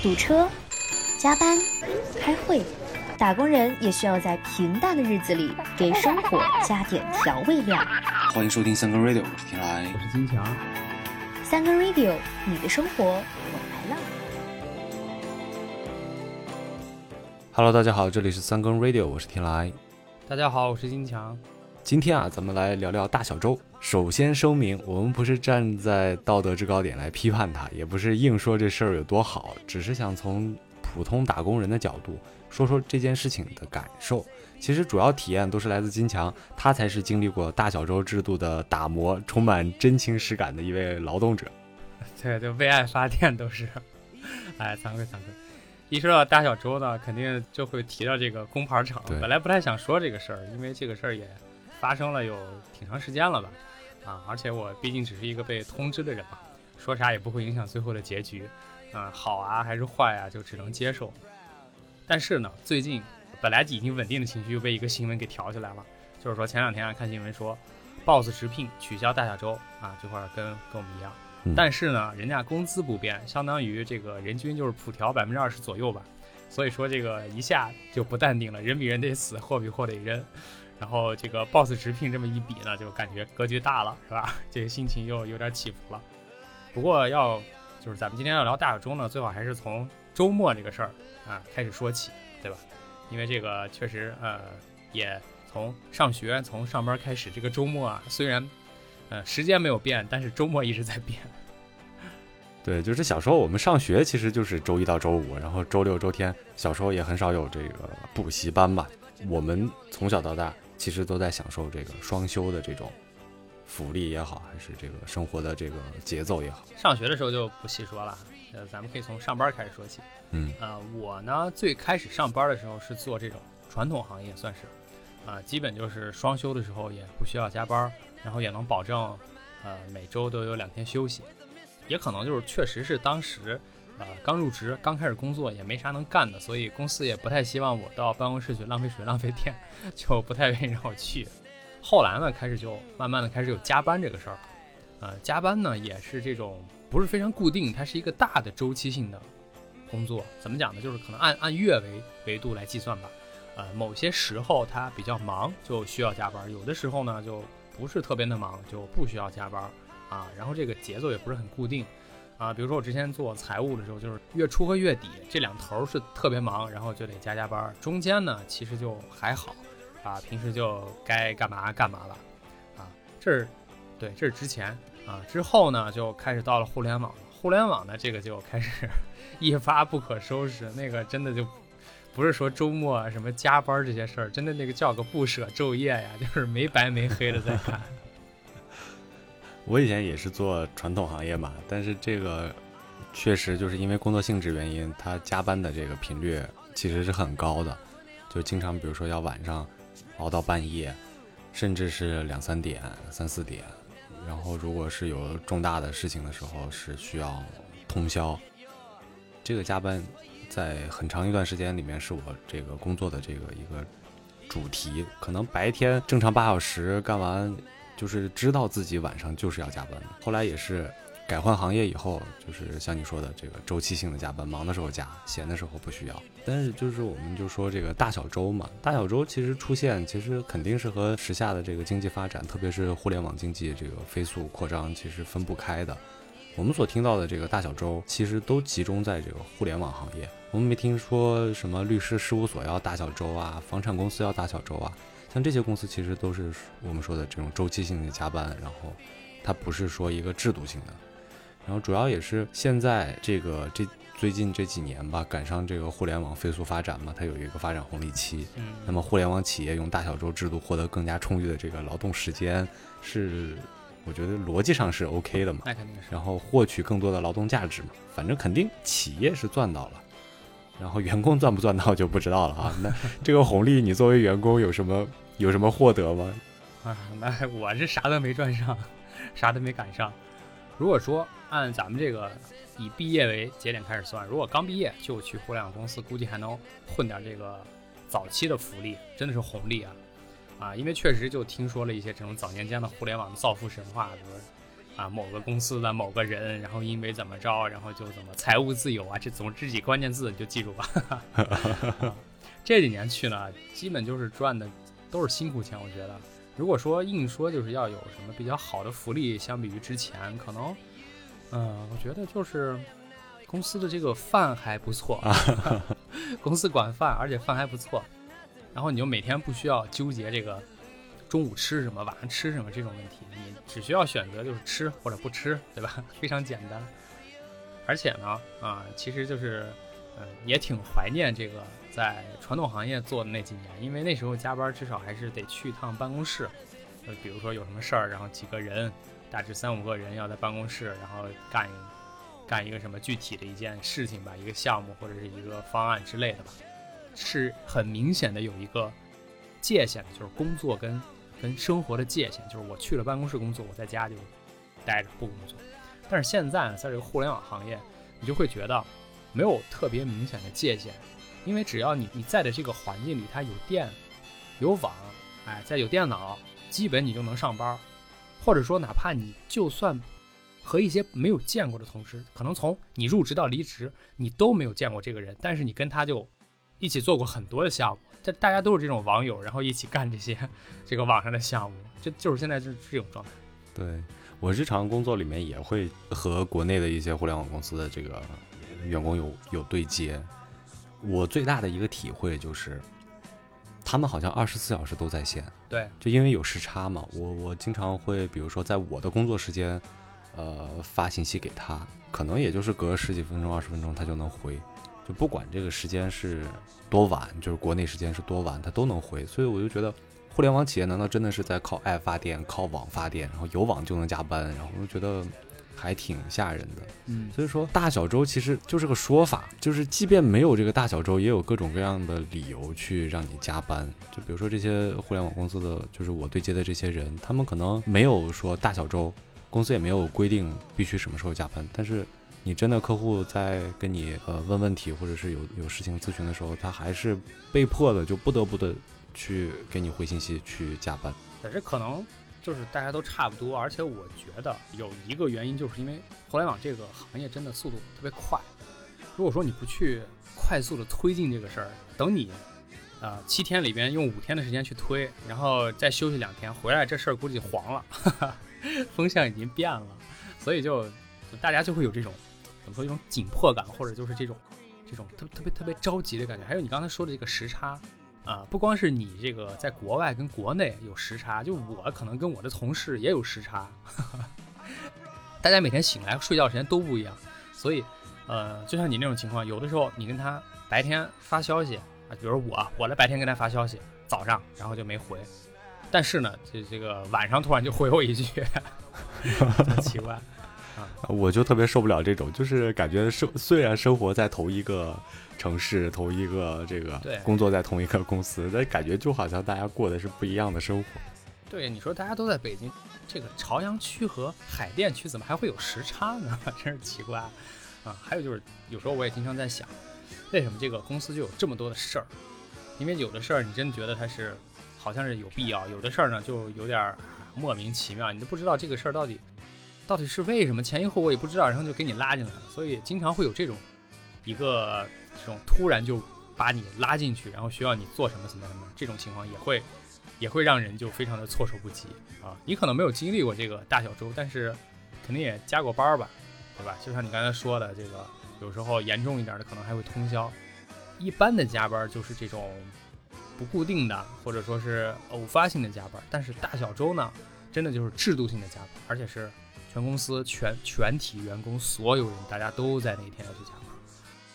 堵车、加班、开会，打工人也需要在平淡的日子里给生活加点调味料。欢迎收听三更 radio，我是天来，我是金强。三更 radio，你的生活我来了。Hello，大家好，这里是三更 radio，我是天来。大家好，我是金强。今天啊，咱们来聊聊大小周。首先声明，我们不是站在道德制高点来批判他，也不是硬说这事儿有多好，只是想从普通打工人的角度说说这件事情的感受。其实主要体验都是来自金强，他才是经历过大小周制度的打磨，充满真情实感的一位劳动者。对，就为爱发电都是。哎，惭愧惭愧。一说到大小周呢，肯定就会提到这个工牌厂。本来不太想说这个事儿，因为这个事儿也发生了有挺长时间了吧。啊，而且我毕竟只是一个被通知的人嘛，说啥也不会影响最后的结局。啊，好啊还是坏啊，就只能接受。但是呢，最近本来已经稳定的情绪又被一个新闻给挑起来了，就是说前两天啊看新闻说，BOSS 直聘取消大小周啊，这块儿跟跟我们一样。嗯但是呢，人家工资不变，相当于这个人均就是普调百分之二十左右吧。所以说这个一下就不淡定了，人比人得死，货比货得扔。然后这个 boss 直聘这么一比呢，就感觉格局大了，是吧？这个心情又有点起伏了。不过要就是咱们今天要聊大小周呢，最好还是从周末这个事儿啊开始说起，对吧？因为这个确实呃也从上学从上班开始，这个周末啊虽然呃时间没有变，但是周末一直在变。对，就是小时候我们上学其实就是周一到周五，然后周六周天，小时候也很少有这个补习班吧。我们从小到大其实都在享受这个双休的这种福利也好，还是这个生活的这个节奏也好。上学的时候就不细说了，呃，咱们可以从上班开始说起。嗯，呃，我呢最开始上班的时候是做这种传统行业，算是，啊、基本就是双休的时候也不需要加班，然后也能保证，呃，每周都有两天休息。也可能就是确实是当时，呃，刚入职刚开始工作也没啥能干的，所以公司也不太希望我到办公室去浪费水 浪费电，就不太愿意让我去。后来呢，开始就慢慢的开始有加班这个事儿，呃，加班呢也是这种不是非常固定，它是一个大的周期性的工作。怎么讲呢？就是可能按按月为维度来计算吧。呃，某些时候它比较忙，就需要加班；有的时候呢，就不是特别的忙，就不需要加班啊。然后这个节奏也不是很固定啊。比如说我之前做财务的时候，就是月初和月底这两头是特别忙，然后就得加加班。中间呢，其实就还好啊，平时就该干嘛干嘛了啊。这是对，这是之前啊。之后呢，就开始到了互联网了。互联网呢，这个就开始 一发不可收拾，那个真的就不是说周末什么加班这些事儿，真的那个叫个不舍昼夜呀，就是没白没黑的在干。我以前也是做传统行业嘛，但是这个确实就是因为工作性质原因，他加班的这个频率其实是很高的，就经常比如说要晚上熬到半夜，甚至是两三点、三四点，然后如果是有重大的事情的时候，是需要通宵。这个加班在很长一段时间里面是我这个工作的这个一个主题，可能白天正常八小时干完。就是知道自己晚上就是要加班的。后来也是改换行业以后，就是像你说的这个周期性的加班，忙的时候加，闲的时候不需要。但是就是我们就说这个大小周嘛，大小周其实出现，其实肯定是和时下的这个经济发展，特别是互联网经济这个飞速扩张，其实分不开的。我们所听到的这个大小周，其实都集中在这个互联网行业。我们没听说什么律师事务所要大小周啊，房产公司要大小周啊。像这些公司其实都是我们说的这种周期性的加班，然后它不是说一个制度性的，然后主要也是现在这个这最近这几年吧，赶上这个互联网飞速发展嘛，它有一个发展红利期。嗯，那么互联网企业用大小周制度获得更加充裕的这个劳动时间，是我觉得逻辑上是 OK 的嘛。那肯定是。然后获取更多的劳动价值嘛，反正肯定企业是赚到了。然后员工赚不赚到就不知道了啊。那这个红利你作为员工有什么有什么获得吗？啊，那 我是啥都没赚上，啥都没赶上。如果说按咱们这个以毕业为节点开始算，如果刚毕业就去互联网公司，估计还能混点这个早期的福利，真的是红利啊！啊，因为确实就听说了一些这种早年间的互联网的造富神话，比如啊某个公司的某个人，然后因为怎么着，然后就怎么财务自由啊，这总之这几关键字你就记住吧。这几年去呢，基本就是赚的都是辛苦钱，我觉得。如果说硬说就是要有什么比较好的福利，相比于之前，可能，嗯，我觉得就是公司的这个饭还不错，公司管饭，而且饭还不错，然后你就每天不需要纠结这个中午吃什么、晚上吃什么这种问题，你只需要选择就是吃或者不吃，对吧？非常简单。而且呢，啊，其实就是，嗯，也挺怀念这个。在传统行业做的那几年，因为那时候加班至少还是得去一趟办公室，呃，比如说有什么事儿，然后几个人，大致三五个人要在办公室，然后干干一个什么具体的一件事情吧，一个项目或者是一个方案之类的吧，是很明显的有一个界限的，就是工作跟跟生活的界限，就是我去了办公室工作，我在家就待着不工作。但是现在呢，在这个互联网行业，你就会觉得没有特别明显的界限。因为只要你你在的这个环境里，它有电，有网，哎，再有电脑，基本你就能上班。或者说，哪怕你就算和一些没有见过的同事，可能从你入职到离职，你都没有见过这个人，但是你跟他就一起做过很多的项目，这大家都是这种网友，然后一起干这些 这个网上的项目，就就是现在就是这种状态。对我日常工作里面也会和国内的一些互联网公司的这个员工有有对接。我最大的一个体会就是，他们好像二十四小时都在线。对，就因为有时差嘛。我我经常会，比如说在我的工作时间，呃，发信息给他，可能也就是隔十几分钟、二十分钟他就能回，就不管这个时间是多晚，就是国内时间是多晚，他都能回。所以我就觉得，互联网企业难道真的是在靠爱发电、靠网发电，然后有网就能加班？然后我就觉得。还挺吓人的，嗯，所以说大小周其实就是个说法，就是即便没有这个大小周，也有各种各样的理由去让你加班。就比如说这些互联网公司的，就是我对接的这些人，他们可能没有说大小周，公司也没有规定必须什么时候加班，但是你真的客户在跟你呃问问题或者是有有事情咨询的时候，他还是被迫的就不得不的去给你回信息去加班。但是可能。就是大家都差不多，而且我觉得有一个原因，就是因为互联网这个行业真的速度特别快。如果说你不去快速的推进这个事儿，等你，呃，七天里边用五天的时间去推，然后再休息两天回来，这事儿估计黄了，风向已经变了，所以就大家就会有这种怎么说一种紧迫感，或者就是这种这种特别特别特别着急的感觉。还有你刚才说的这个时差。啊，不光是你这个在国外跟国内有时差，就我可能跟我的同事也有时差，大家每天醒来睡觉时间都不一样，所以，呃，就像你那种情况，有的时候你跟他白天发消息啊，比如我，我在白天跟他发消息，早上然后就没回，但是呢，这这个晚上突然就回我一句，很奇怪。我就特别受不了这种，就是感觉生虽然生活在同一个城市，同一个这个工作在同一个公司，但感觉就好像大家过的是不一样的生活。对，你说大家都在北京，这个朝阳区和海淀区怎么还会有时差呢？真是奇怪啊！还有就是有时候我也经常在想，为什么这个公司就有这么多的事儿？因为有的事儿你真觉得它是好像是有必要，有的事儿呢就有点莫名其妙，你都不知道这个事儿到底。到底是为什么前因后果也不知道，然后就给你拉进来了，所以经常会有这种一个这种突然就把你拉进去，然后需要你做什么什么什么这种情况，也会也会让人就非常的措手不及啊。你可能没有经历过这个大小周，但是肯定也加过班吧，对吧？就像你刚才说的，这个有时候严重一点的可能还会通宵。一般的加班就是这种不固定的，或者说是偶发性的加班，但是大小周呢，真的就是制度性的加班，而且是。全公司全全体员工所有人，大家都在那一天要去加班。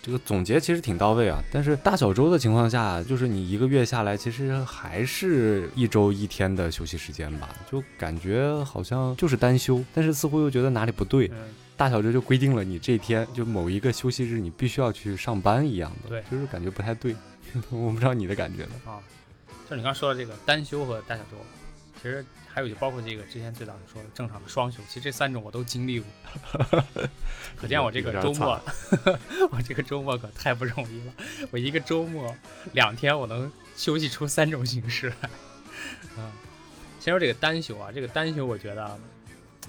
这个总结其实挺到位啊，但是大小周的情况下，就是你一个月下来，其实还是一周一天的休息时间吧，就感觉好像就是单休，但是似乎又觉得哪里不对。大小周就规定了你这天就某一个休息日，你必须要去上班一样的，对，就是感觉不太对。我不知道你的感觉呢？啊，就你刚说的这个单休和大小周，其实。还有就包括这个之前最早说的正常的双休，其实这三种我都经历过，可见我这个周末，我这个周末可太不容易了。我一个周末两天我能休息出三种形式来。嗯，先说这个单休啊，这个单休我觉得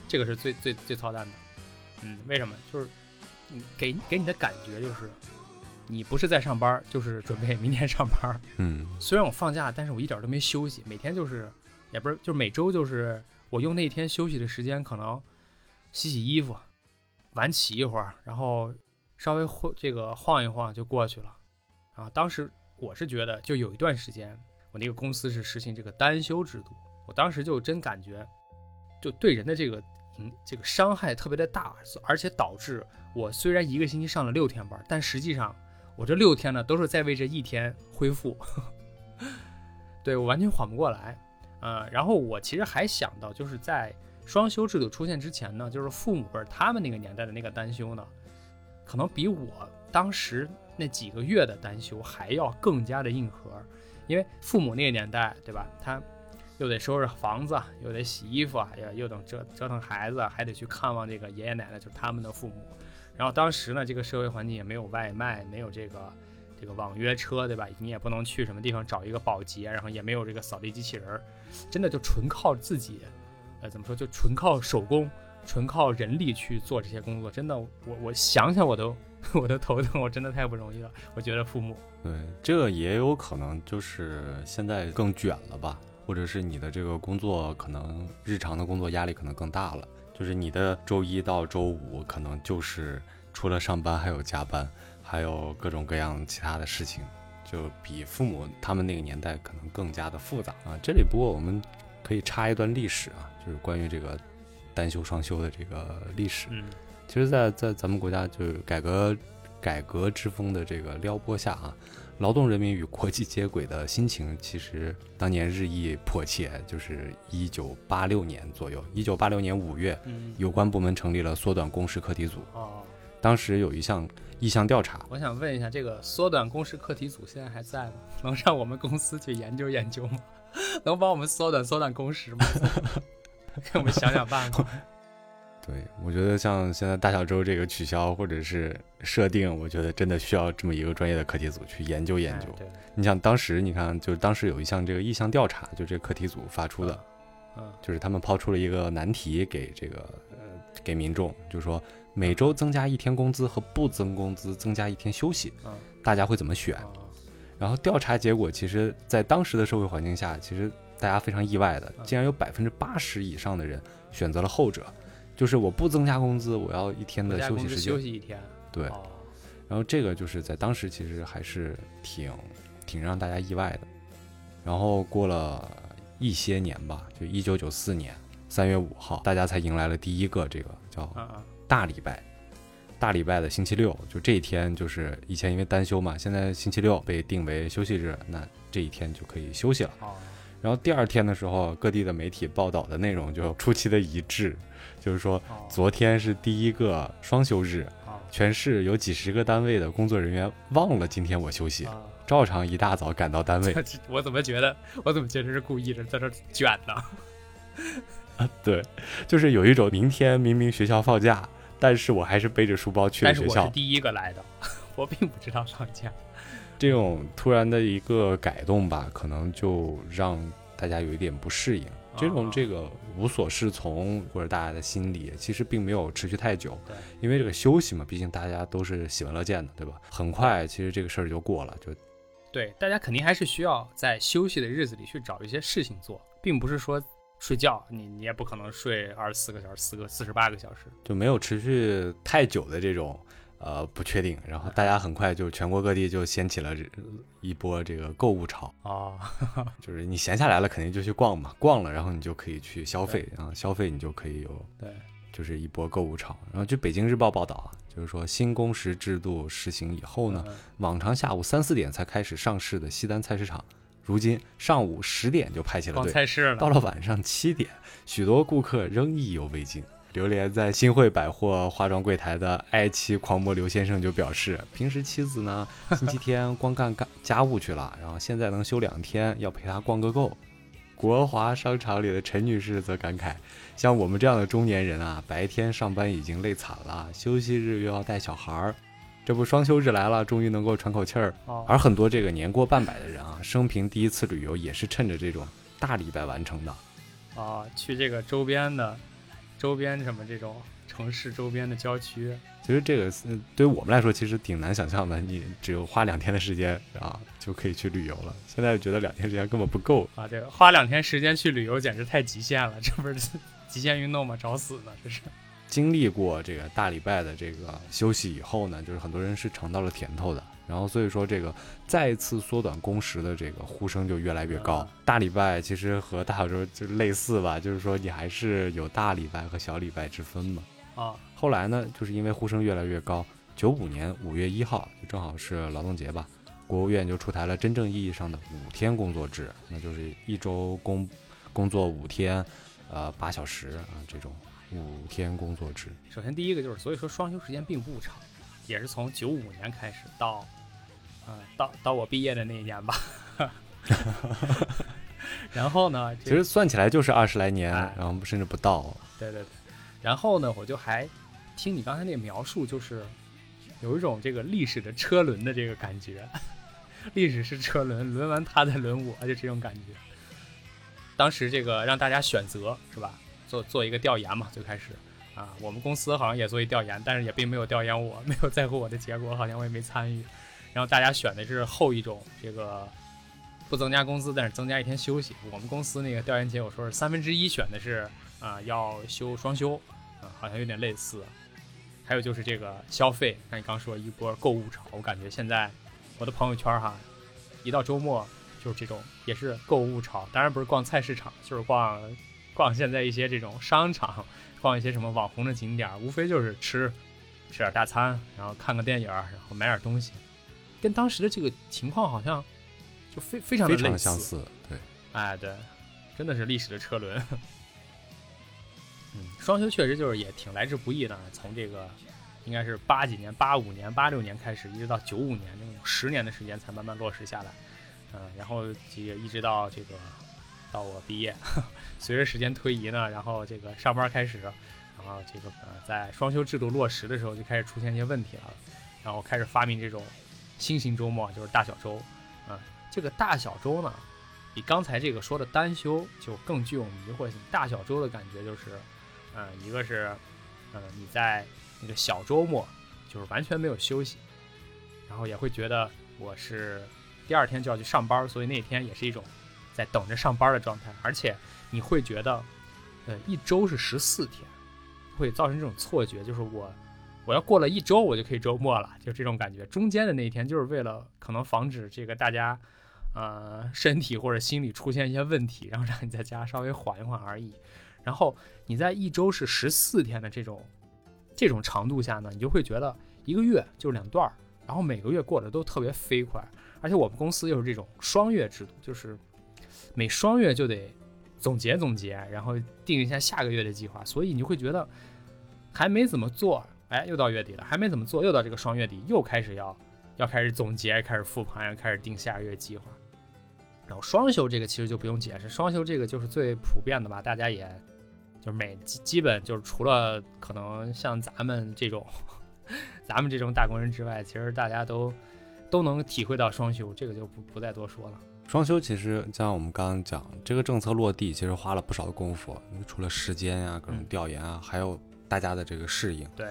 这个是最最最操蛋的。嗯，为什么？就是你给给你的感觉就是，你不是在上班，就是准备明天上班。嗯虽然我放假，但是我一点都没休息，每天就是，也不是，就是每周就是我用那天休息的时间，可能洗洗衣服，晚起一会儿，然后稍微晃这个晃一晃就过去了。啊，当时我是觉得，就有一段时间，我那个公司是实行这个单休制度，我当时就真感觉，就对人的这个嗯这个伤害特别的大，而且导致我虽然一个星期上了六天班，但实际上我这六天呢都是在为这一天恢复。对我完全缓不过来，呃，然后我其实还想到，就是在双休制度出现之前呢，就是父母辈他们那个年代的那个单休呢，可能比我当时那几个月的单休还要更加的硬核，因为父母那个年代，对吧？他又得收拾房子，又得洗衣服啊，又又等折折腾孩子，还得去看望这个爷爷奶奶，就是他们的父母。然后当时呢，这个社会环境也没有外卖，没有这个这个网约车，对吧？你也不能去什么地方找一个保洁，然后也没有这个扫地机器人儿，真的就纯靠自己，呃，怎么说？就纯靠手工，纯靠人力去做这些工作。真的，我我想想我都 我都头疼，我真的太不容易了。我觉得父母，对，这个也有可能就是现在更卷了吧，或者是你的这个工作可能日常的工作压力可能更大了，就是你的周一到周五可能就是除了上班还有加班，还有各种各样其他的事情，就比父母他们那个年代可能更加的复杂啊。这里不过我们可以插一段历史啊，就是关于这个单休双休的这个历史。嗯其实在，在咱们国家就是改革改革之风的这个撩拨下啊，劳动人民与国际接轨的心情，其实当年日益迫切。就是一九八六年左右，一九八六年五月，嗯，有关部门成立了缩短工时课题组。哦，当时有一项意向调查，我想问一下，这个缩短工时课题组现在还在吗？能让我们公司去研究研究吗？能帮我们缩短缩短工时吗？给我们想想办法。对我觉得像现在大小周这个取消或者是设定，我觉得真的需要这么一个专业的课题组去研究研究。哎，你想当时，你看，就是当时有一项这个意向调查，就这个课题组发出的。嗯就是他们抛出了一个难题给这个呃给民众，就是说每周增加一天工资和不增工资增加一天休息，嗯大家会怎么选？啊然后调查结果其实，在当时的社会环境下，其实大家非常意外的，嗯竟然有百分之八十以上的人选择了后者，就是我不增加工资，我要一天的休息时间。休息一天。对，哦然后这个就是在当时其实还是挺挺让大家意外的。然后过了一些年吧，就一九九四年三月五号，大家才迎来了第一个这个叫大礼拜。大礼拜的星期六，就这一天就是以前因为单休嘛，现在星期六被定为休息日，那这一天就可以休息了。哦然后第二天的时候，各地的媒体报道的内容就出奇的一致，就是说哦昨天是第一个双休日，哦全市有几十个单位的工作人员忘了今天我休息，啊！照常一大早赶到单位。我怎么觉得我怎么觉得是故意的，在这卷呢？啊对，就是有一种明天明明学校放假，但是我还是背着书包去了学校，但是我是第一个来的，我并不知道放假。这种突然的一个改动吧，可能就让大家有一点不适应。这种啊这个无所适从或者大家的心理，其实并没有持续太久。因为这个休息嘛，毕竟大家都是喜闻乐见的，对吧？很快，其实这个事儿就过了，就对，大家肯定还是需要在休息的日子里去找一些事情做，并不是说睡觉，你你也不可能睡二十四个小时、四个四十八个小时。就没有持续太久的这种呃不确定，然后大家很快就全国各地就掀起了这一波这个购物潮，哦，就是你闲下来了肯定就去逛嘛，逛了然后你就可以去消费，然后消费你就可以有对，嗯就是一波购物潮。然后据北京日报报道啊，就是说新工时制度实行以后呢，嗯。往常下午三四点才开始上市的西单菜市场，如今上午十点就排起了逛队，菜市了，到了晚上七点，许多顾客仍意犹未尽。流连在新会百货化妆柜台的爱妻狂魔刘先生就表示，平时妻子呢星期天光干干家务去了，然后现在能休两天，要陪她逛个够。国华商场里的陈女士则感慨，像我们这样的中年人啊，白天上班已经累惨了，休息日又要带小孩儿，这不双休日来了，终于能够喘口气儿。哦而很多这个年过半百的人啊，生平第一次旅游也是趁着这种大礼拜完成的。啊，去这个周边的周边什么这种城市周边的郊区。其实这个呃对于我们来说，其实挺难想象的。你只有花两天的时间啊，就可以去旅游了。现在觉得两天时间根本不够。啊，这个花两天时间去旅游简直太极限了，这不是极限运动吗？找死呢，这是。经历过这个大礼拜的这个休息以后呢，就是很多人是尝到了甜头的。然后所以说这个再次缩短工时的这个呼声就越来越高。大礼拜其实和大小周就类似吧，就是说你还是有大礼拜和小礼拜之分嘛。啊，后来呢，就是因为呼声越来越高，九五年五月一号就正好是劳动节吧，国务院就出台了真正意义上的五天工作制，那就是一周工工作五天，呃八小时啊这种五天工作制。首先第一个就是，所以说双休时间并不长，也是从九五年开始到，呃，到到我毕业的那一年吧。然后呢，其实算起来就是二十来年，哎然后甚至不到。对对对，然后呢，我就还听你刚才那个描述，就是有一种这个历史的车轮的这个感觉，历史是车轮，轮完它再轮我，就这种感觉。当时这个让大家选择是吧？做做一个调研嘛，最开始啊，我们公司好像也做一调研，但是也并没有调研我，没有在乎我的结果，好像我也没参与。然后大家选的是后一种，这个不增加工资，但是增加一天休息。我们公司那个调研结果说是三分之一选的是啊、要休双休，啊、好像有点类似。还有就是这个消费，像你刚说一波购物潮，我感觉现在我的朋友圈哈，一到周末就是这种也是购物潮，当然不是逛菜市场，就是逛逛现在一些这种商场，逛一些什么网红的景点，无非就是吃吃点大餐，然后看个电影，然后买点东西，跟当时的这个情况好像就非非常的非常类似相似，对，哎，对，真的是历史的车轮。嗯，双休确实就是也挺来之不易的，从这个应该是八几年、八五年、八六年开始，一直到九五年，这种十年的时间才慢慢落实下来。嗯，然后也一直到这个到我毕业，随着时间推移呢，然后这个上班开始，然后这个呃在双休制度落实的时候就开始出现一些问题了，然后开始发明这种新型周末，就是大小周。啊、这个大小周呢，比刚才这个说的单休就更具有迷惑性。大小周的感觉就是，嗯、一个是，嗯、你在那个小周末就是完全没有休息，然后也会觉得我是第二天就要去上班，所以那天也是一种在等着上班的状态，而且你会觉得，呃，一周是十四天，会造成这种错觉，就是我我要过了一周我就可以周末了，就这种感觉。中间的那一天就是为了可能防止这个大家。呃，身体或者心理出现一些问题，然后让你在家稍微缓一缓而已。然后你在一周是十四天的这种这种长度下呢，你就会觉得一个月就是两段儿，然后每个月过得都特别飞快。而且我们公司又是这种双月制度，就是每双月就得总结总结，然后定一下下个月的计划，所以你就会觉得还没怎么做，哎，又到月底了，还没怎么做，又到这个双月底，又开始要要开始总结，开始复盘，要开始定下个月计划。然后双休这个其实就不用解释，双休这个就是最普遍的吧，大家也就是每基基本就是除了可能像咱们这种 咱们这种打工人之外，其实大家都都能体会到双休，这个就不不再多说了。双休其实像我们刚刚讲，这个政策落地其实花了不少的功夫，除了时间呀、各种嗯调研啊，还有大家的这个适应。对，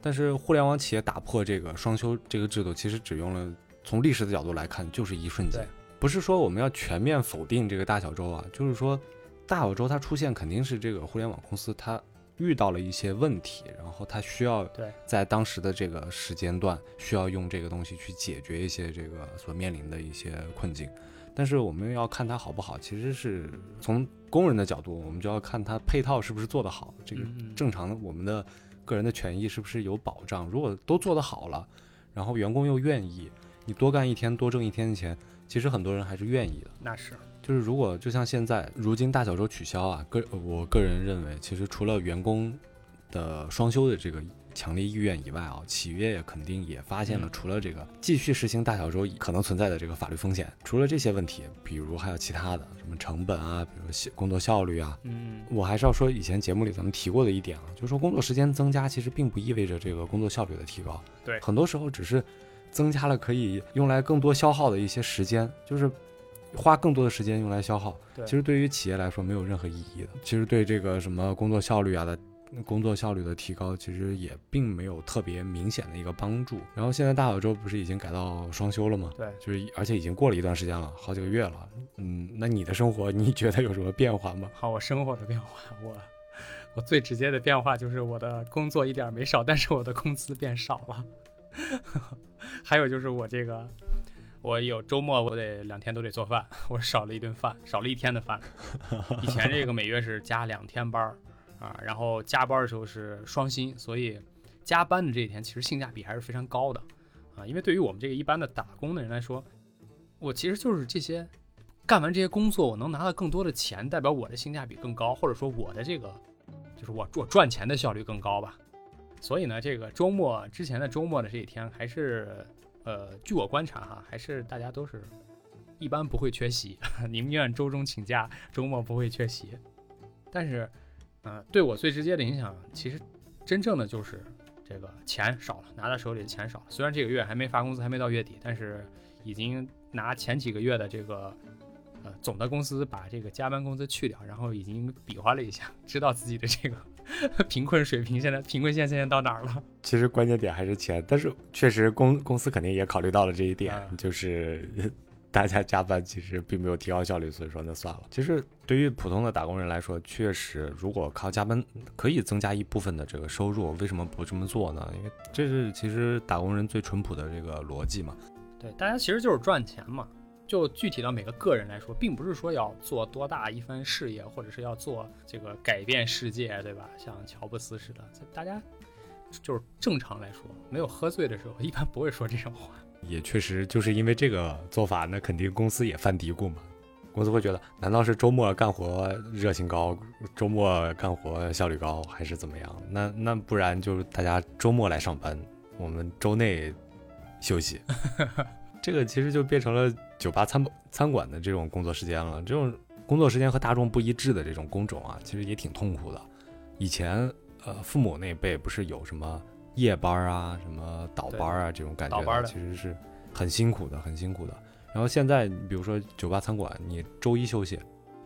但是互联网企业打破这个双休这个制度，其实只用了从历史的角度来看，就是一瞬间对。不是说我们要全面否定这个大小周啊，就是说大小周它出现肯定是这个互联网公司它遇到了一些问题，然后它需要对在当时的这个时间段需要用这个东西去解决一些这个所面临的一些困境。但是我们要看它好不好，其实是从工人的角度，我们就要看它配套是不是做得好，这个正常的我们的个人的权益是不是有保障。如果都做得好了，然后员工又愿意，你多干一天多挣一天的钱，其实很多人还是愿意的。那是就是如果就像现在，如今大小周取消啊，个我个人认为，其实除了员工的双休的这个强烈意愿以外啊，企业也肯定也发现了嗯，除了这个继续实行大小周可能存在的这个法律风险，除了这些问题，比如还有其他的什么成本啊，比如效工作效率啊，嗯我还是要说以前节目里咱们提过的一点啊，就是说工作时间增加其实并不意味着这个工作效率的提高，对很多时候只是增加了可以用来更多消耗的一些时间，就是花更多的时间用来消耗。对其实对于企业来说没有任何意义的。其实对这个什么工作效率啊的工作效率的提高，其实也并没有特别明显的一个帮助。然后现在大小周不是已经改到双休了吗？对，就是而且已经过了一段时间了，好几个月了。嗯，那你的生活你觉得有什么变化吗？好，我生活的变化，我我最直接的变化就是我的工作一点没少，但是我的工资变少了。还有就是我这个。我有周末，我得两天都得做饭，我少了一顿饭，少了一天的饭。以前这个每月是加两天班儿啊，然后加班的时候是双薪，所以加班的这一天其实性价比还是非常高的啊。因为对于我们这个一般的打工的人来说，我其实就是这些干完这些工作，我能拿到更多的钱，代表我的性价比更高，或者说我的这个就是我我赚钱的效率更高吧。所以呢，这个周末之前的周末的这一天还是。呃，据我观察哈，还是大家都是一般不会缺席，宁愿周中请假，周末不会缺席。但是，呃，对我最直接的影响，其实真正的就是这个钱少了，拿到手里的钱少了。虽然这个月还没发工资，还没到月底，但是已经拿前几个月的这个呃总的工资把这个加班工资去掉，然后已经比划了一下，知道自己的这个。贫困水平现在贫困线现在到哪儿了？其实关键点还是钱，但是确实公公司肯定也考虑到了这一点，就是 大家加班其实并没有提高效率，所以说那算了。其实对于普通的打工人来说，确实如果靠加班可以增加一部分的这个收入，为什么不这么做呢？因为这是其实打工人最淳朴的这个逻辑嘛。对，大家其实就是赚钱嘛。就具体到每个个人来说，并不是说要做多大一番事业，或者是要做这个改变世界，对吧？像乔布斯似的，大家就是正常来说，没有喝醉的时候，一般不会说这种话。也确实就是因为这个做法，那肯定公司也犯嘀咕嘛。公司会觉得，难道是周末干活热情高，周末干活效率高，还是怎么样？那那不然就是大家周末来上班，我们周内休息。这个其实就变成了酒吧餐餐馆的这种工作时间了。这种工作时间和大众不一致的这种工种啊，其实也挺痛苦的。以前呃，父母那辈不是有什么夜班啊、什么倒班啊这种感觉的，其实是很辛苦的，很辛苦的。然后现在，比如说酒吧餐馆，你周一休息，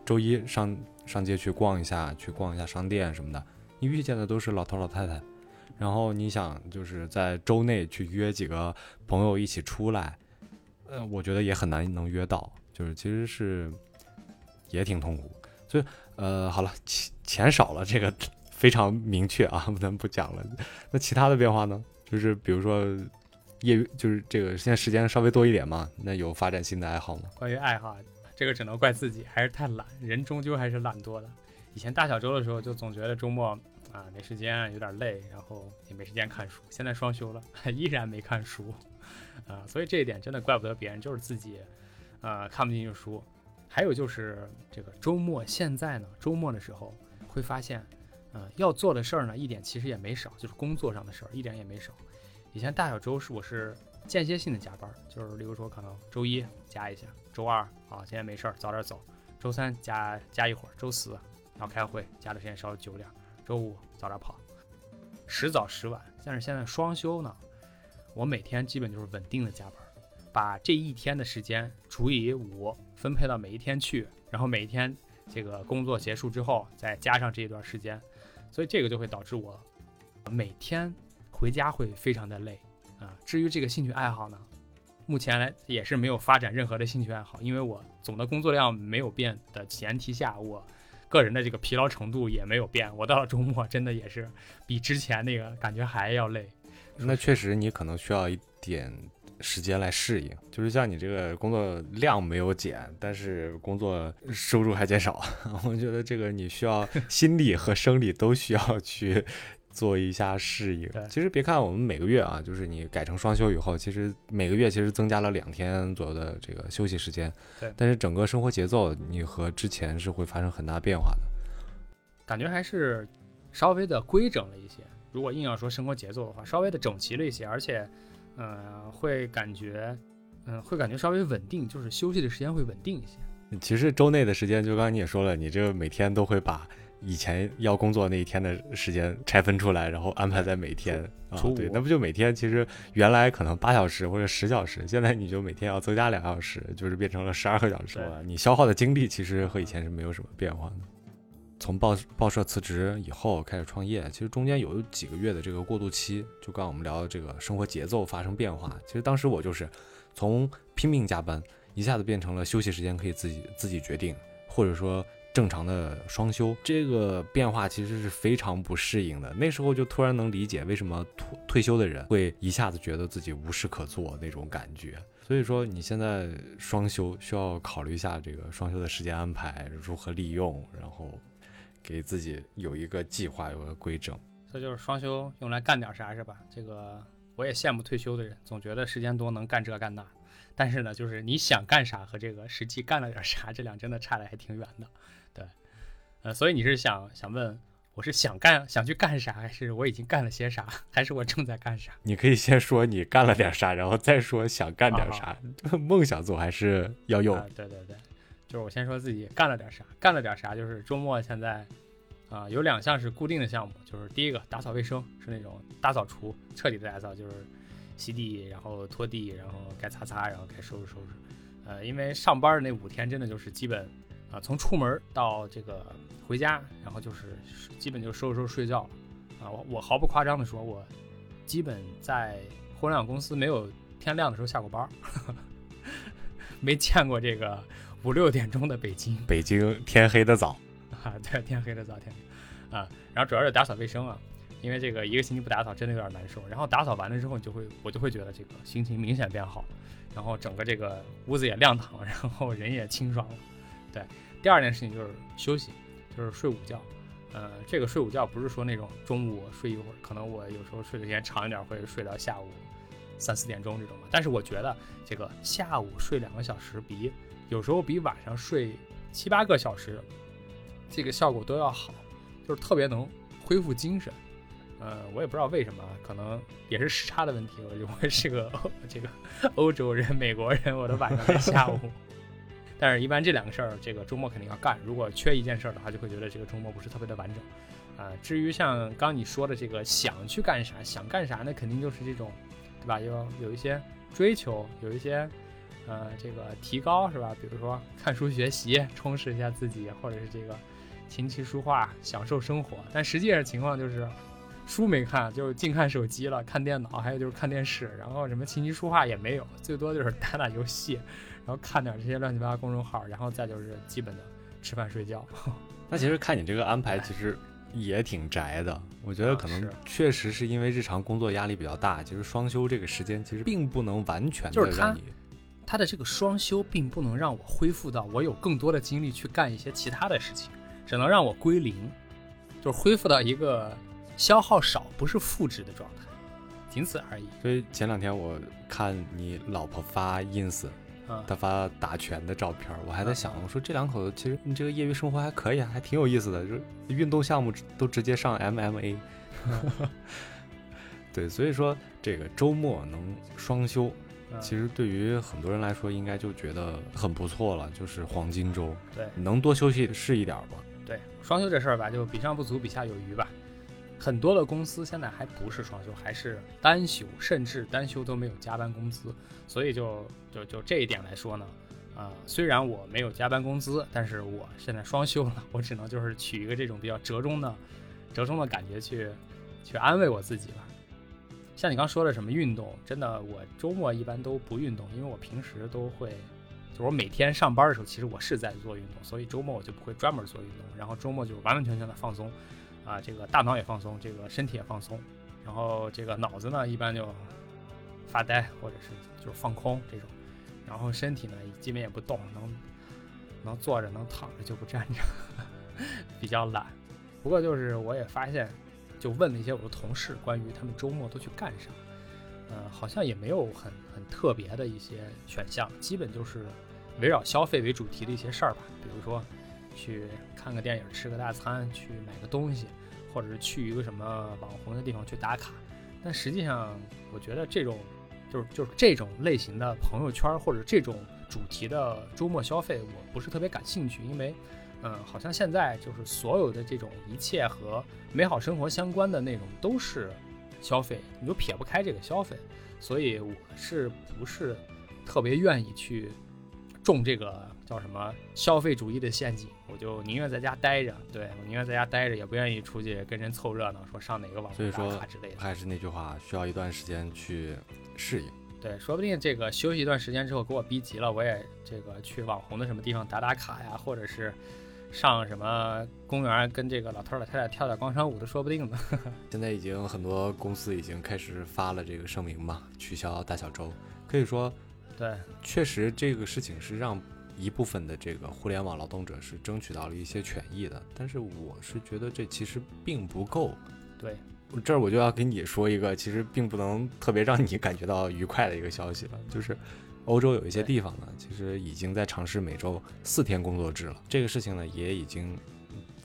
周一上上街去逛一下，去逛一下商店什么的，你遇见的都是老头老太太。然后你想就是在周内去约几个朋友一起出来。呃，我觉得也很难能约到，就是其实是也挺痛苦，所以呃，好了，钱钱少了，这个非常明确啊，咱们不讲了。那其他的变化呢？就是比如说业余，就是这个现在时间稍微多一点嘛，那有发展新的爱好吗？关于爱好，这个只能怪自己，还是太懒，人终究还是懒惰的。以前大小周的时候，就总觉得周末啊没时间，有点累，然后也没时间看书。现在双休了，依然没看书。啊，所以这一点真的怪不得别人，就是自己，呃，看不进去书。还有就是这个周末，现在呢，周末的时候会发现，呃，要做的事儿呢，一点其实也没少，就是工作上的事儿一点也没少。以前大小周是我是间歇性的加班，就是例如说可能周一加一下，周二啊今天没事儿早点走，周三加加一会儿，周四要开会加的时间稍微久点，周五早点跑，时早时晚。但是现在双休呢。我每天基本就是稳定的加班，把这一天的时间除以五，分配到每一天去，然后每一天这个工作结束之后再加上这一段时间，所以这个就会导致我每天回家会非常的累啊。至于这个兴趣爱好呢，目前来也是没有发展任何的兴趣爱好，因为我总的工作量没有变的前提下，我个人的这个疲劳程度也没有变，我到了周末真的也是比之前那个感觉还要累。那确实，你可能需要一点时间来适应。就是像你这个工作量没有减，但是工作收入还减少，我觉得这个你需要 心理和生理都需要去做一下适应。其实别看我们每个月啊，就是你改成双休以后，其实每个月其实增加了两天左右的这个休息时间。对。但是整个生活节奏，你和之前是会发生很大变化的。感觉还是稍微的规整了一些。如果硬要说生活节奏的话，稍微的整齐了一些，而且，呃，会感觉，嗯，会感觉稍微稳定，就是休息的时间会稳定一些。其实周内的时间，就刚才你也说了，你这个每天都会把以前要工作那一天的时间拆分出来，然后安排在每天啊。对，那不就每天其实原来可能八小时或者十小时，现在你就每天要增加两小时，就是变成了十二个小时了。你消耗的精力其实和以前是没有什么变化的。从报报社辞职以后开始创业，其实中间有几个月的这个过渡期，就刚我们聊的这个生活节奏发生变化。其实当时我就是从拼命加班，一下子变成了休息时间可以自己自己决定，或者说正常的双休。这个变化其实是非常不适应的。那时候就突然能理解为什么退退休的人会一下子觉得自己无事可做那种感觉。所以说你现在双休需要考虑一下这个双休的时间安排如何利用，然后。给自己有一个计划，有个规整，这就是双休用来干点啥是吧？这个 我也羡慕退休的人，总觉得时间多能干这干那。但是呢，就是你想干啥和这个实际干了点啥，这两真的差的还挺远的。对，呃，所以你是想想问，我是想干想去干啥，还是我已经干了些啥，还是我正在干啥？你可以先说你干了点啥，然后再说想干点啥。梦想总还是要用？对对对。就是我先说自己干了点啥，干了点啥，就是周末现在，啊，有两项是固定的项目，就是第一个打扫卫生，是那种大扫除，彻底的打扫，就是吸地，然后拖地，然后该擦擦，然后该收拾收拾。呃，因为上班的那五天真的就是基本，啊，从出门到这个回家，然后就是基本就收拾收拾睡觉了。啊，我我毫不夸张的说，我基本在互联网公司没有天亮的时候下过班，没见过这个。五六点钟的北京，北京天黑的早 啊，对，天黑的早，天黑啊，然后主要是打扫卫生啊，因为这个一个星期不打扫真的有点难受。然后打扫完了之后，你就会，我就会觉得这个心情明显变好，然后整个这个屋子也亮堂，然后人也清爽了。对，第二件事情就是休息，就是睡午觉。呃，这个睡午觉不是说那种中午睡一会儿，可能我有时候睡的时间长一点，会睡到下午三四点钟这种嘛。但是我觉得这个下午睡两个小时比有时候比晚上睡七八个小时，这个效果都要好，就是特别能恢复精神。呃，我也不知道为什么，可能也是时差的问题。我就会是个这个欧洲人、美国人，我的晚上是下午。但是，一般这两个事儿，这个周末肯定要干。如果缺一件事儿的话，就会觉得这个周末不是特别的完整。啊，至于像刚你说的这个想去干啥、想干啥，那肯定就是这种，对吧？有有一些追求，有一些。呃，这个提高是吧？比如说看书学习，充实一下自己，或者是这个琴棋书画，享受生活。但实际上情况就是，书没看，就净看手机了，看电脑，还有就是看电视，然后什么琴棋书画也没有，最多就是打打游戏，然后看点这些乱七八糟公众号，然后再就是基本的吃饭睡觉。那其实看你这个安排，其实也挺宅的。我觉得可能确实是因为日常工作压力比较大，其实双休这个时间其实并不能完全的让你。他的这个双休并不能让我恢复到我有更多的精力去干一些其他的事情，只能让我归零，就是恢复到一个消耗少不是负值的状态，仅此而已。所以前两天我看你老婆发 ins，她发打拳的照片，我还在想，我说这两口子其实你这个业余生活还可以啊，还挺有意思的，就是运动项目都直接上 MMA。对，所以说这个周末能双休。其实对于很多人来说，应该就觉得很不错了，就是黄金周。对，能多休息是一点吧。对，双休这事儿吧，就比上不足，比下有余吧。很多的公司现在还不是双休，还是单休，甚至单休都没有加班工资。所以就就就这一点来说呢，啊，虽然我没有加班工资，但是我现在双休了，我只能就是取一个这种比较折中的、折中的感觉去去安慰我自己吧。像你刚说的什么运动，真的，我周末一般都不运动，因为我平时都会，就是我每天上班的时候，其实我是在做运动，所以周末我就不会专门做运动，然后周末就完完全全的放松，啊，这个大脑也放松，这个身体也放松，然后这个脑子呢一般就发呆或者是就是放空这种，然后身体呢基本也不动，能能坐着能躺着就不站着，比较懒，不过就是我也发现。就问了一些我的同事关于他们周末都去干啥，呃，好像也没有很很特别的一些选项，基本就是围绕消费为主题的一些事儿吧。比如说去看个电影、吃个大餐、去买个东西，或者是去一个什么网红的地方去打卡。但实际上，我觉得这种就是就是这种类型的朋友圈或者这种主题的周末消费，我不是特别感兴趣，因为。嗯，好像现在就是所有的这种一切和美好生活相关的内容都是消费，你就撇不开这个消费，所以我是不是特别愿意去中这个叫什么消费主义的陷阱，我就宁愿在家待着，对我宁愿在家待着，也不愿意出去跟人凑热闹，说上哪个网红打卡之类的。还是那句话，需要一段时间去适应。对，说不定这个休息一段时间之后给我逼急了，我也这个去网红的什么地方打打卡呀，或者是上什么公园跟这个老头老太太跳跳广场舞都说不定呢。现在已经很多公司已经开始发了这个声明嘛，取消大小周。可以说，对，确实这个事情是让一部分的这个互联网劳动者是争取到了一些权益的，但是我是觉得这其实并不够。对，这儿我就要跟你说一个，其实并不能特别让你感觉到愉快的一个消息了，就是欧洲有一些地方呢，其实已经在尝试每周四天工作制了。这个事情呢，也已经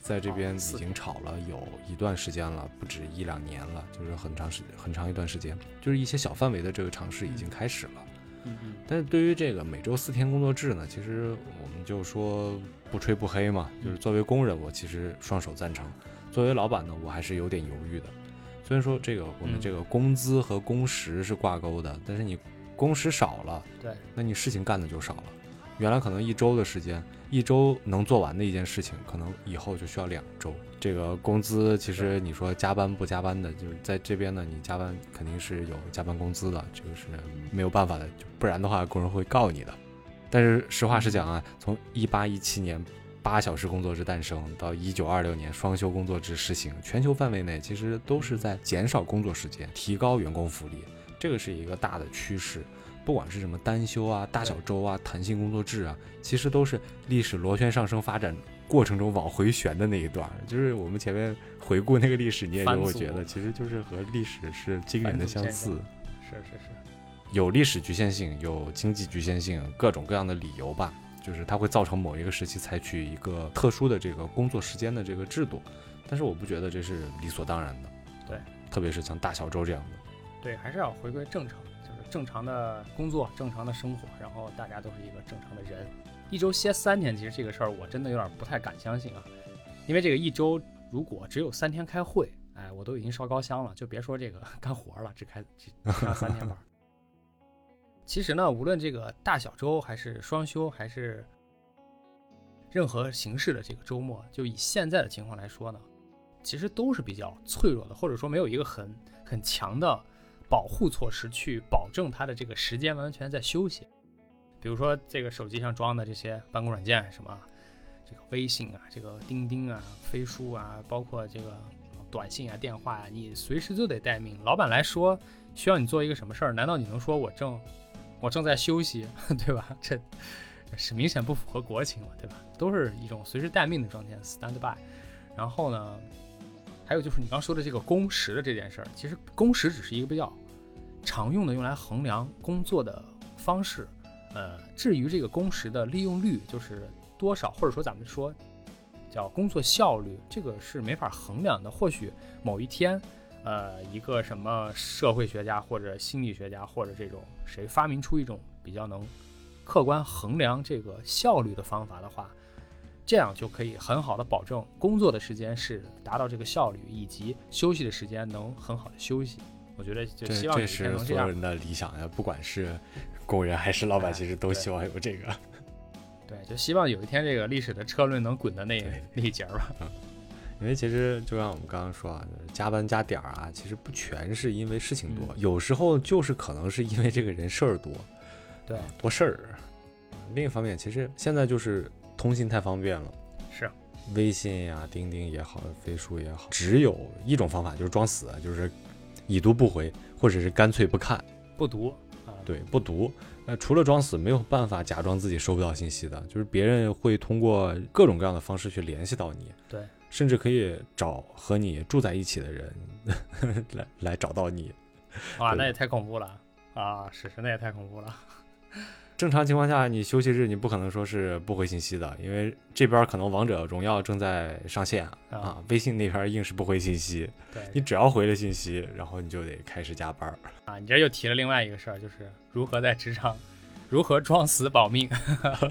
在这边已经炒了有一段时间了，不止一两年了，就是很长时很长一段时间，就是一些小范围的这个尝试已经开始了。嗯嗯，但是对于这个每周四天工作制呢，其实我们就说不吹不黑嘛，就是作为工人，我其实双手赞成；作为老板呢，我还是有点犹豫的。虽然说这个我们嗯。这个工资和工时是挂钩的，但是你工时少了，对，那你事情干的就少了。原来可能一周的时间，一周能做完的一件事情，可能以后就需要两周。这个工资其实你说加班不加班的，就是在这边呢，你加班肯定是有加班工资的，这个是没有办法的，就不然的话工人会告你的。但是实话实讲啊，从一八一七年八小时工作制诞生到一九二六年双休工作制实行，全球范围内其实都是在减少工作时间，提高员工福利，这个是一个大的趋势。不管是什么单休啊、大小周啊、弹性工作制啊，其实都是历史螺旋上升发展过程中往回旋的那一段。就是我们前面回顾那个历史，你也就会觉得，其实就是和历史是惊人的相似。是是是，有历史局限性，有经济局限性，各种各样的理由吧，就是它会造成某一个时期采取一个特殊的这个工作时间的这个制度。但是我不觉得这是理所当然的。对，特别是像大小周这样的。对，还是要回归正常，就是正常的工作、正常的生活，然后大家都是一个正常的人。一周歇三天，其实这个事儿我真的有点不太敢相信啊，因为这个一周如果只有三天开会，哎，我都已经烧高香了，就别说这个 干活了，只开只只上三天班。其实呢，无论这个大小周还是双休，还是任何形式的这个周末，就以现在的情况来说呢，其实都是比较脆弱的，或者说没有一个很很强的保护措施去保证它的这个时间完全在休息。比如说这个手机上装的这些办公软件，什么这个微信啊、这个钉钉啊、飞书啊，包括这个短信啊、电话啊，你随时都得待命。老板来说需要你做一个什么事儿，难道你能说我正 我正在休息，对吧？这 是明显不符合国情嘛，对吧？都是一种随时待命的状态，stand by。然后呢，还有就是你刚说的这个工时的这件事儿，其实工时只是一个比较常用的用来衡量工作的方式。呃，至于这个工时的利用率，就是多少，或者说咱们说叫工作效率，这个是没法衡量的。或许某一天，呃，一个什么社会学家或者心理学家或者这种谁发明出一种比较能客观衡量这个效率的方法的话，这样就可以很好的保证工作的时间是达到这个效率，以及休息的时间能很好的休息。我觉得就希望。是所有人的理想呀，不管是工人还是老板，哎其实都希望有这个。对，就希望有一天这个历史的车轮能滚到那那一节儿吧。因为其实就像我们刚刚说啊，加班加点儿啊，其实不全是因为事情多，嗯有时候就是可能是因为这个人事儿多，对，多事儿。另一方面，其实现在就是通信太方便了，是微信呀、钉钉也好，飞书也好，只有一种方法就是装死，就是已读不回，或者是干脆不看，不读啊，对，不读。呃，除了装死，没有办法假装自己收不到信息的，就是别人会通过各种各样的方式去联系到你，对，甚至可以找和你住在一起的人 来来找到你。哇，那也太恐怖了啊！是是，那也太恐怖了。正常情况下，你休息日你不可能说是不回信息的，因为这边可能王者荣耀正在上线啊，微信那边硬是不回信息，对 你只要回了信息，然后你就得开始加班儿。啊，你这又提了另外一个事儿，就是如何在职场如何装死保命。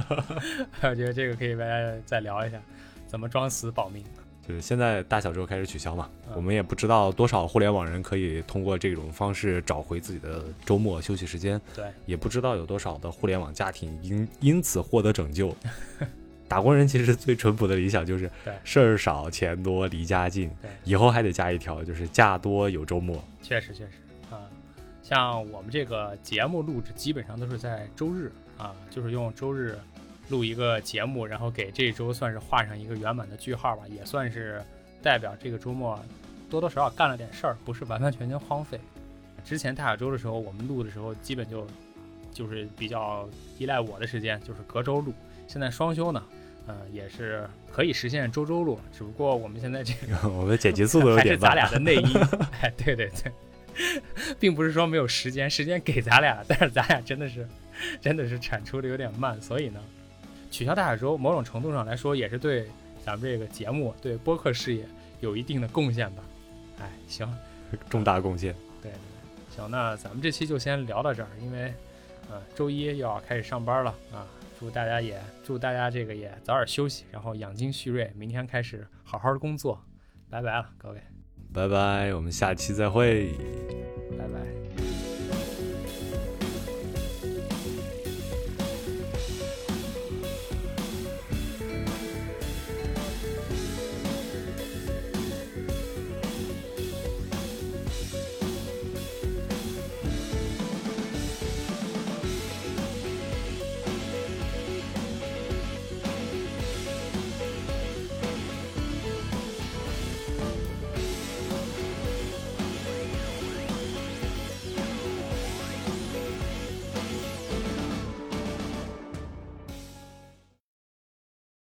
我觉得这个可以大家再聊一下，怎么装死保命。就是现在大小周开始取消嘛，嗯。我们也不知道多少互联网人可以通过这种方式找回自己的周末休息时间，对，也不知道有多少的互联网家庭因因此获得拯救。打工人其实最淳朴的理想就是事儿少、钱多、离家近对，以后还得加一条，就是假多有周末。确实确实。啊，像我们这个节目录制基本上都是在周日啊，就是用周日录一个节目，然后给这一周算是画上一个圆满的句号吧，也算是代表这个周末多多少少干了点事儿，不是完完全全荒废。之前大小周的时候，我们录的时候基本就就是比较依赖我的时间，就是隔周录。现在双休呢，呃，也是可以实现周周录，只不过我们现在这个 我们的剪辑速度有还是点慢。咱俩的内衣，哎，对对对，并不是说没有时间，时间给咱俩，但是咱俩真的是，真的是产出的有点慢，所以呢，取消大海周某种程度上来说也是对咱们这个节目、对播客事业有一定的贡献吧。哎，行，重大贡献。对对对，行，那咱们这期就先聊到这儿，因为，呃，周一又要开始上班了啊，祝大家也祝大家这个也早点休息，然后养精蓄锐，明天开始好好的工作，拜拜了，各位。拜拜，我们下期再会。